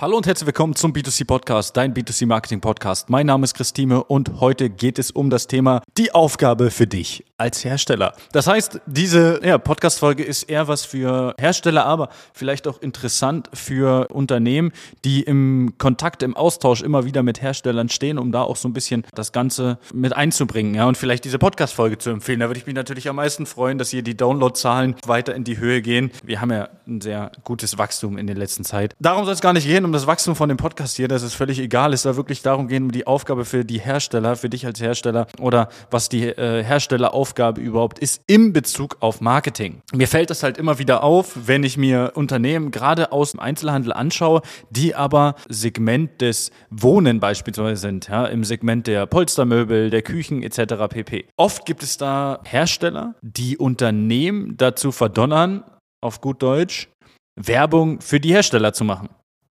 Hallo und herzlich willkommen zum B2C Podcast, dein B2C Marketing Podcast. Mein Name ist Christine und heute geht es um das Thema die Aufgabe für dich als Hersteller. Das heißt, diese ja, Podcast-Folge ist eher was für Hersteller, aber vielleicht auch interessant für Unternehmen, die im Kontakt, im Austausch immer wieder mit Herstellern stehen, um da auch so ein bisschen das Ganze mit einzubringen ja, und vielleicht diese Podcast-Folge zu empfehlen. Da würde ich mich natürlich am meisten freuen, dass hier die Download-Zahlen weiter in die Höhe gehen. Wir haben ja ein sehr gutes Wachstum in der letzten Zeit. Darum soll es gar nicht gehen um das Wachstum von dem Podcast hier, das ist völlig egal. Es soll wirklich darum gehen, die Aufgabe für die Hersteller, für dich als Hersteller oder was die äh, Herstelleraufgabe überhaupt ist im Bezug auf Marketing. Mir fällt das halt immer wieder auf, wenn ich mir Unternehmen gerade aus dem Einzelhandel anschaue, die aber Segment des Wohnen beispielsweise sind, ja, im Segment der Polstermöbel, der Küchen etc. pp. Oft gibt es da Hersteller, die Unternehmen dazu verdonnern, auf gut Deutsch, Werbung für die Hersteller zu machen.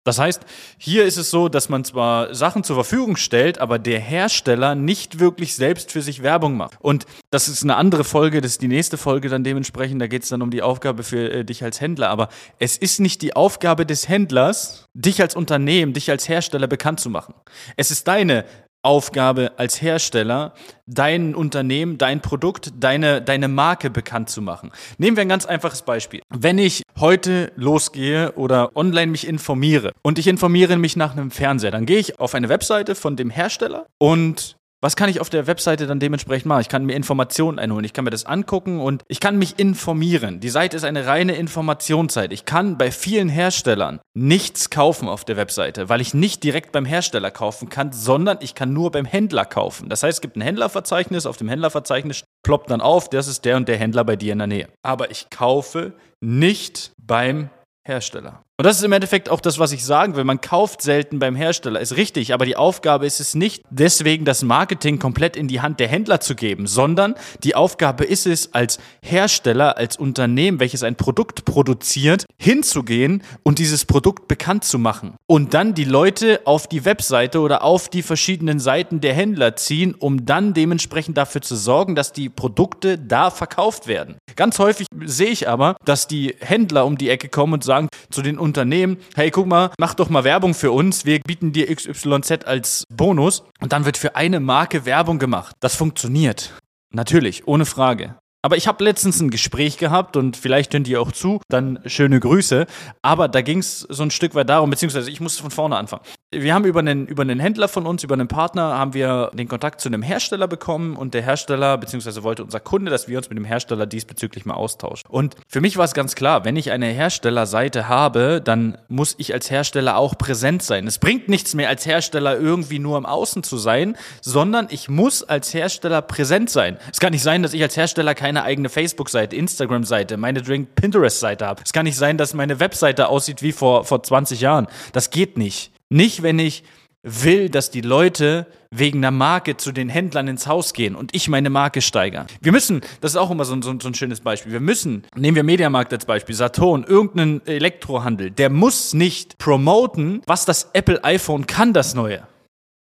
Das heißt, hier ist es so, dass man zwar Sachen zur Verfügung stellt, aber der Hersteller nicht wirklich selbst für sich Werbung macht. Und das ist eine andere Folge, das ist die nächste Folge dann dementsprechend, da geht es dann um die Aufgabe für äh, dich als Händler. Aber es ist nicht die Aufgabe des Händlers, dich als Unternehmen, dich als Hersteller bekannt zu machen. Es ist deine Aufgabe als Hersteller, dein Unternehmen, dein Produkt, deine, deine Marke bekannt zu machen. Nehmen wir ein ganz einfaches Beispiel. Wenn ich heute losgehe oder online mich informiere und ich informiere mich nach einem Fernseher, dann gehe ich auf eine Webseite von dem Hersteller und was kann ich auf der Webseite dann dementsprechend machen? Ich kann mir Informationen einholen, ich kann mir das angucken und ich kann mich informieren. Die Seite ist eine reine Informationsseite. Ich kann bei vielen Herstellern nichts kaufen auf der Webseite, weil ich nicht direkt beim Hersteller kaufen kann, sondern ich kann nur beim Händler kaufen. Das heißt, es gibt ein Händlerverzeichnis, auf dem Händlerverzeichnis ploppt dann auf, das ist der und der Händler bei dir in der Nähe. Aber ich kaufe nicht beim Hersteller. Und das ist im Endeffekt auch das, was ich sagen will. Man kauft selten beim Hersteller, ist richtig, aber die Aufgabe ist es nicht, deswegen das Marketing komplett in die Hand der Händler zu geben, sondern die Aufgabe ist es, als Hersteller, als Unternehmen, welches ein Produkt produziert, hinzugehen und dieses Produkt bekannt zu machen. Und dann die Leute auf die Webseite oder auf die verschiedenen Seiten der Händler ziehen, um dann dementsprechend dafür zu sorgen, dass die Produkte da verkauft werden. Ganz häufig sehe ich aber, dass die Händler um die Ecke kommen und sagen zu den Unternehmen, hey, guck mal, mach doch mal Werbung für uns, wir bieten dir XYZ als Bonus und dann wird für eine Marke Werbung gemacht. Das funktioniert. Natürlich, ohne Frage. Aber ich habe letztens ein Gespräch gehabt und vielleicht hören die auch zu, dann schöne Grüße. Aber da ging es so ein Stück weit darum, beziehungsweise ich muss von vorne anfangen. Wir haben über einen, über einen Händler von uns, über einen Partner, haben wir den Kontakt zu einem Hersteller bekommen und der Hersteller, beziehungsweise wollte unser Kunde, dass wir uns mit dem Hersteller diesbezüglich mal austauschen. Und für mich war es ganz klar, wenn ich eine Herstellerseite habe, dann muss ich als Hersteller auch präsent sein. Es bringt nichts mehr als Hersteller irgendwie nur im Außen zu sein, sondern ich muss als Hersteller präsent sein. Es kann nicht sein, dass ich als Hersteller keine eigene Facebook-Seite, Instagram-Seite, meine Drink Pinterest-Seite habe. Es kann nicht sein, dass meine Webseite aussieht wie vor, vor 20 Jahren. Das geht nicht. Nicht, wenn ich will, dass die Leute wegen einer Marke zu den Händlern ins Haus gehen und ich meine Marke steigern. Wir müssen, das ist auch immer so ein, so ein schönes Beispiel, wir müssen, nehmen wir Mediamarkt als Beispiel, Saturn, irgendeinen Elektrohandel, der muss nicht promoten, was das Apple iPhone kann, das neue.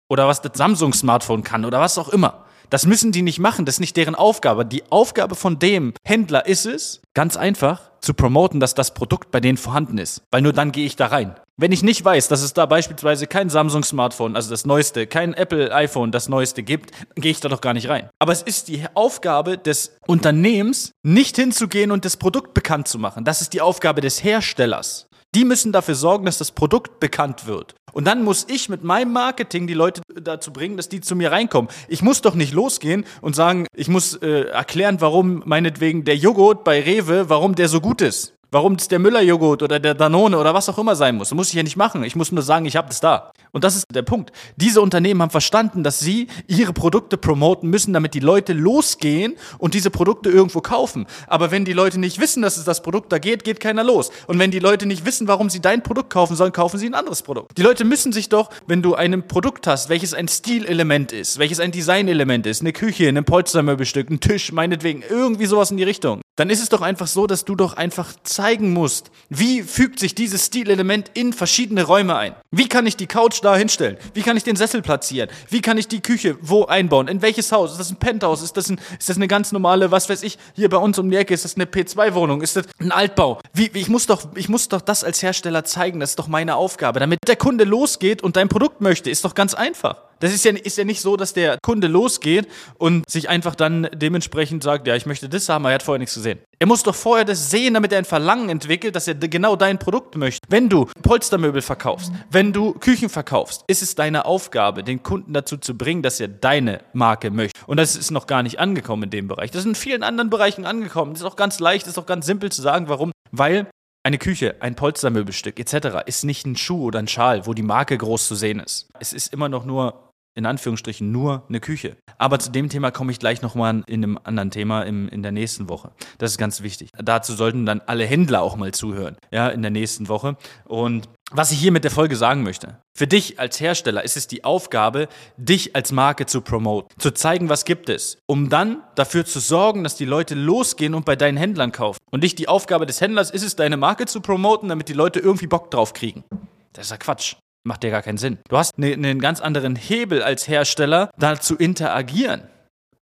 Oder was das Samsung Smartphone kann oder was auch immer. Das müssen die nicht machen, das ist nicht deren Aufgabe. Die Aufgabe von dem Händler ist es, ganz einfach, zu promoten, dass das Produkt bei denen vorhanden ist. Weil nur dann gehe ich da rein. Wenn ich nicht weiß, dass es da beispielsweise kein Samsung-Smartphone, also das neueste, kein Apple-iPhone, das neueste gibt, gehe ich da doch gar nicht rein. Aber es ist die Aufgabe des Unternehmens, nicht hinzugehen und das Produkt bekannt zu machen. Das ist die Aufgabe des Herstellers. Die müssen dafür sorgen, dass das Produkt bekannt wird. Und dann muss ich mit meinem Marketing die Leute dazu bringen, dass die zu mir reinkommen. Ich muss doch nicht losgehen und sagen, ich muss äh, erklären, warum meinetwegen der Joghurt bei Rewe, warum der so gut ist. Warum es der Müller-Joghurt oder der Danone oder was auch immer sein muss. Das muss ich ja nicht machen. Ich muss nur sagen, ich habe das da. Und das ist der Punkt. Diese Unternehmen haben verstanden, dass sie ihre Produkte promoten müssen, damit die Leute losgehen und diese Produkte irgendwo kaufen. Aber wenn die Leute nicht wissen, dass es das Produkt da geht, geht keiner los. Und wenn die Leute nicht wissen, warum sie dein Produkt kaufen sollen, kaufen sie ein anderes Produkt. Die Leute müssen sich doch, wenn du ein Produkt hast, welches ein Stilelement ist, welches ein Designelement ist, eine Küche, ein Polstermöbelstück, ein Tisch, meinetwegen, irgendwie sowas in die Richtung, dann ist es doch einfach so, dass du doch einfach zeigen musst, wie fügt sich dieses Stilelement in verschiedene Räume ein. Wie kann ich die Couch da hinstellen? Wie kann ich den Sessel platzieren? Wie kann ich die Küche wo einbauen? In welches Haus? Ist das ein Penthouse? Ist das, ein, ist das eine ganz normale, was weiß ich, hier bei uns um die Ecke, ist das eine P2-Wohnung? Ist das ein Altbau? Wie, ich, muss doch, ich muss doch das als Hersteller zeigen, das ist doch meine Aufgabe. Damit der Kunde losgeht und dein Produkt möchte, ist doch ganz einfach. Das ist ja, ist ja nicht so, dass der Kunde losgeht und sich einfach dann dementsprechend sagt, ja, ich möchte das haben, aber er hat vorher nichts gesehen. Er muss doch vorher das sehen, damit er ein Verlangen entwickelt, dass er genau dein Produkt möchte. Wenn du Polstermöbel verkaufst, wenn du Küchen verkaufst, ist es deine Aufgabe, den Kunden dazu zu bringen, dass er deine Marke möchte. Und das ist noch gar nicht angekommen in dem Bereich. Das ist in vielen anderen Bereichen angekommen. Das ist auch ganz leicht, das ist auch ganz simpel zu sagen, warum. Weil eine Küche, ein Polstermöbelstück etc. ist nicht ein Schuh oder ein Schal, wo die Marke groß zu sehen ist. Es ist immer noch nur in Anführungsstrichen nur eine Küche. Aber zu dem Thema komme ich gleich nochmal in einem anderen Thema im, in der nächsten Woche. Das ist ganz wichtig. Dazu sollten dann alle Händler auch mal zuhören, ja, in der nächsten Woche. Und was ich hier mit der Folge sagen möchte. Für dich als Hersteller ist es die Aufgabe, dich als Marke zu promoten, zu zeigen, was gibt es, um dann dafür zu sorgen, dass die Leute losgehen und bei deinen Händlern kaufen. Und nicht die Aufgabe des Händlers ist es, deine Marke zu promoten, damit die Leute irgendwie Bock drauf kriegen. Das ist ja Quatsch. Macht ja gar keinen Sinn. Du hast ne, einen ganz anderen Hebel als Hersteller, da zu interagieren.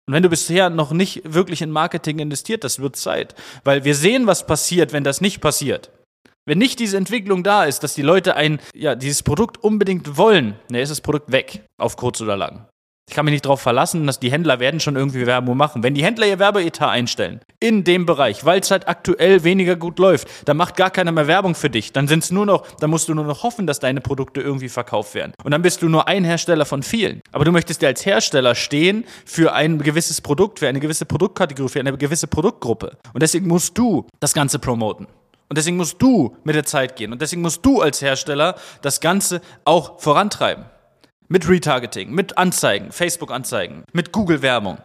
Und wenn du bisher noch nicht wirklich in Marketing investiert, das wird Zeit. Weil wir sehen, was passiert, wenn das nicht passiert. Wenn nicht diese Entwicklung da ist, dass die Leute ein, ja, dieses Produkt unbedingt wollen, dann ist das Produkt weg, auf kurz oder lang. Ich kann mich nicht darauf verlassen, dass die Händler werden schon irgendwie Werbung machen. Wenn die Händler ihr Werbeetat einstellen in dem Bereich, weil es halt aktuell weniger gut läuft, dann macht gar keiner mehr Werbung für dich. Dann sind's nur noch, dann musst du nur noch hoffen, dass deine Produkte irgendwie verkauft werden. Und dann bist du nur ein Hersteller von vielen. Aber du möchtest ja als Hersteller stehen für ein gewisses Produkt, für eine gewisse Produktkategorie, für eine gewisse Produktgruppe. Und deswegen musst du das Ganze promoten. Und deswegen musst du mit der Zeit gehen. Und deswegen musst du als Hersteller das Ganze auch vorantreiben. Mit Retargeting, mit Anzeigen, Facebook-Anzeigen, mit Google-Werbung.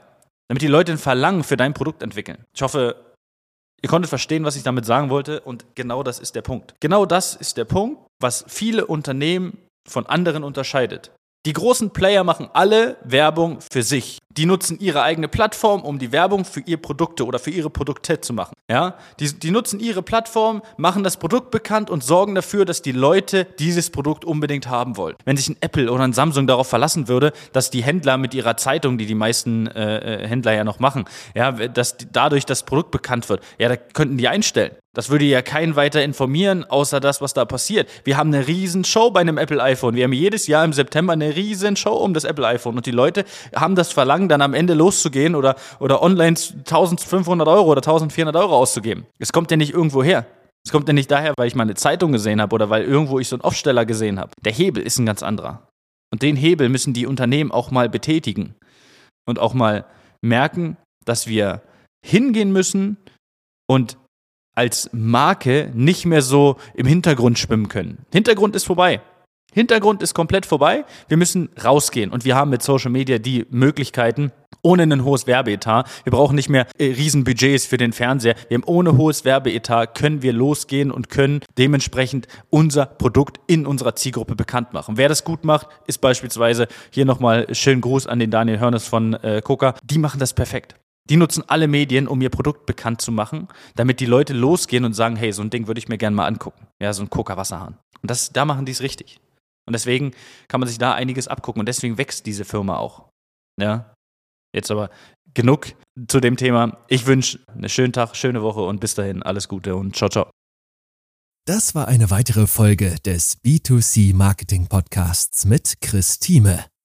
Damit die Leute ein Verlangen für dein Produkt entwickeln. Ich hoffe, ihr konntet verstehen, was ich damit sagen wollte. Und genau das ist der Punkt. Genau das ist der Punkt, was viele Unternehmen von anderen unterscheidet. Die großen Player machen alle Werbung für sich. Die nutzen ihre eigene Plattform, um die Werbung für ihre Produkte oder für ihre Produkte zu machen. Ja? Die, die nutzen ihre Plattform, machen das Produkt bekannt und sorgen dafür, dass die Leute dieses Produkt unbedingt haben wollen. Wenn sich ein Apple oder ein Samsung darauf verlassen würde, dass die Händler mit ihrer Zeitung, die die meisten äh, äh Händler ja noch machen, ja, dass dadurch das Produkt bekannt wird, ja, da könnten die einstellen. Das würde ja keinen weiter informieren, außer das, was da passiert. Wir haben eine riesen Show bei einem Apple iPhone. Wir haben jedes Jahr im September eine riesen Show um das Apple iPhone. Und die Leute haben das Verlangen, dann am Ende loszugehen oder, oder online 1500 Euro oder 1400 Euro auszugeben. Es kommt ja nicht irgendwo her. Es kommt ja nicht daher, weil ich mal eine Zeitung gesehen habe oder weil irgendwo ich so einen Aufsteller gesehen habe. Der Hebel ist ein ganz anderer. Und den Hebel müssen die Unternehmen auch mal betätigen. Und auch mal merken, dass wir hingehen müssen und als Marke nicht mehr so im Hintergrund schwimmen können. Hintergrund ist vorbei. Hintergrund ist komplett vorbei. Wir müssen rausgehen und wir haben mit Social Media die Möglichkeiten, ohne ein hohes Werbeetat. Wir brauchen nicht mehr äh, Riesenbudgets für den Fernseher. Wir haben ohne hohes Werbeetat können wir losgehen und können dementsprechend unser Produkt in unserer Zielgruppe bekannt machen. Wer das gut macht, ist beispielsweise hier nochmal schönen Gruß an den Daniel Hörnes von äh, Coca. Die machen das perfekt. Die nutzen alle Medien, um ihr Produkt bekannt zu machen, damit die Leute losgehen und sagen, hey, so ein Ding würde ich mir gerne mal angucken. Ja, so ein Coca-Wasserhahn. Und das, da machen die es richtig. Und deswegen kann man sich da einiges abgucken. Und deswegen wächst diese Firma auch. Ja. Jetzt aber genug zu dem Thema. Ich wünsche einen schönen Tag, schöne Woche und bis dahin alles Gute und ciao, ciao. Das war eine weitere Folge des B2C Marketing Podcasts mit Chris Thieme.